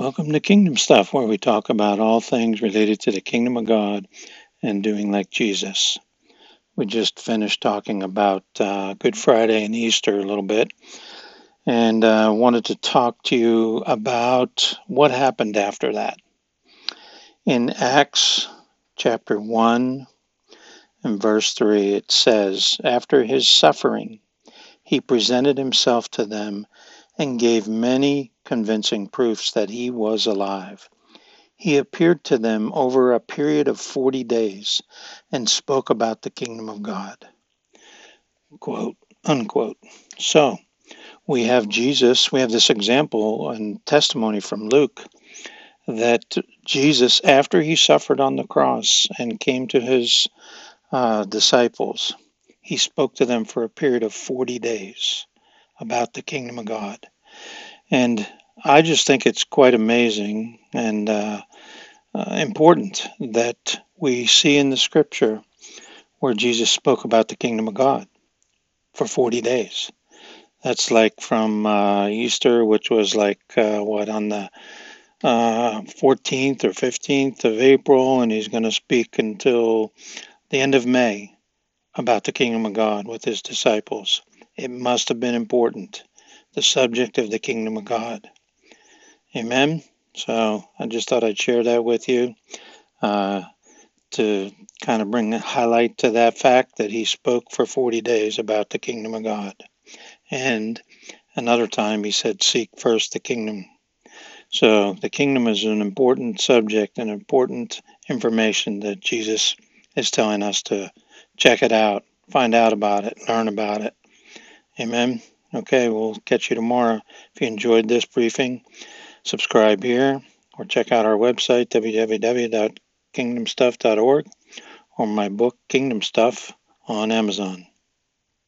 Welcome to Kingdom Stuff, where we talk about all things related to the kingdom of God and doing like Jesus. We just finished talking about uh, Good Friday and Easter a little bit, and uh, wanted to talk to you about what happened after that. In Acts chapter 1 and verse 3, it says, After his suffering, he presented himself to them and gave many convincing proofs that he was alive. He appeared to them over a period of 40 days and spoke about the kingdom of God. Quote, unquote. So, we have Jesus, we have this example and testimony from Luke that Jesus, after he suffered on the cross and came to his uh, disciples, he spoke to them for a period of 40 days about the kingdom of God. And I just think it's quite amazing and uh, uh, important that we see in the scripture where Jesus spoke about the kingdom of God for 40 days. That's like from uh, Easter, which was like uh, what on the 14th uh, or 15th of April, and he's going to speak until the end of May about the kingdom of God with his disciples. It must have been important, the subject of the kingdom of God. Amen. So I just thought I'd share that with you uh, to kind of bring a highlight to that fact that he spoke for 40 days about the kingdom of God. And another time he said, Seek first the kingdom. So the kingdom is an important subject and important information that Jesus is telling us to check it out, find out about it, learn about it. Amen. Okay, we'll catch you tomorrow. If you enjoyed this briefing, subscribe here or check out our website, www.kingdomstuff.org, or my book, Kingdom Stuff, on Amazon.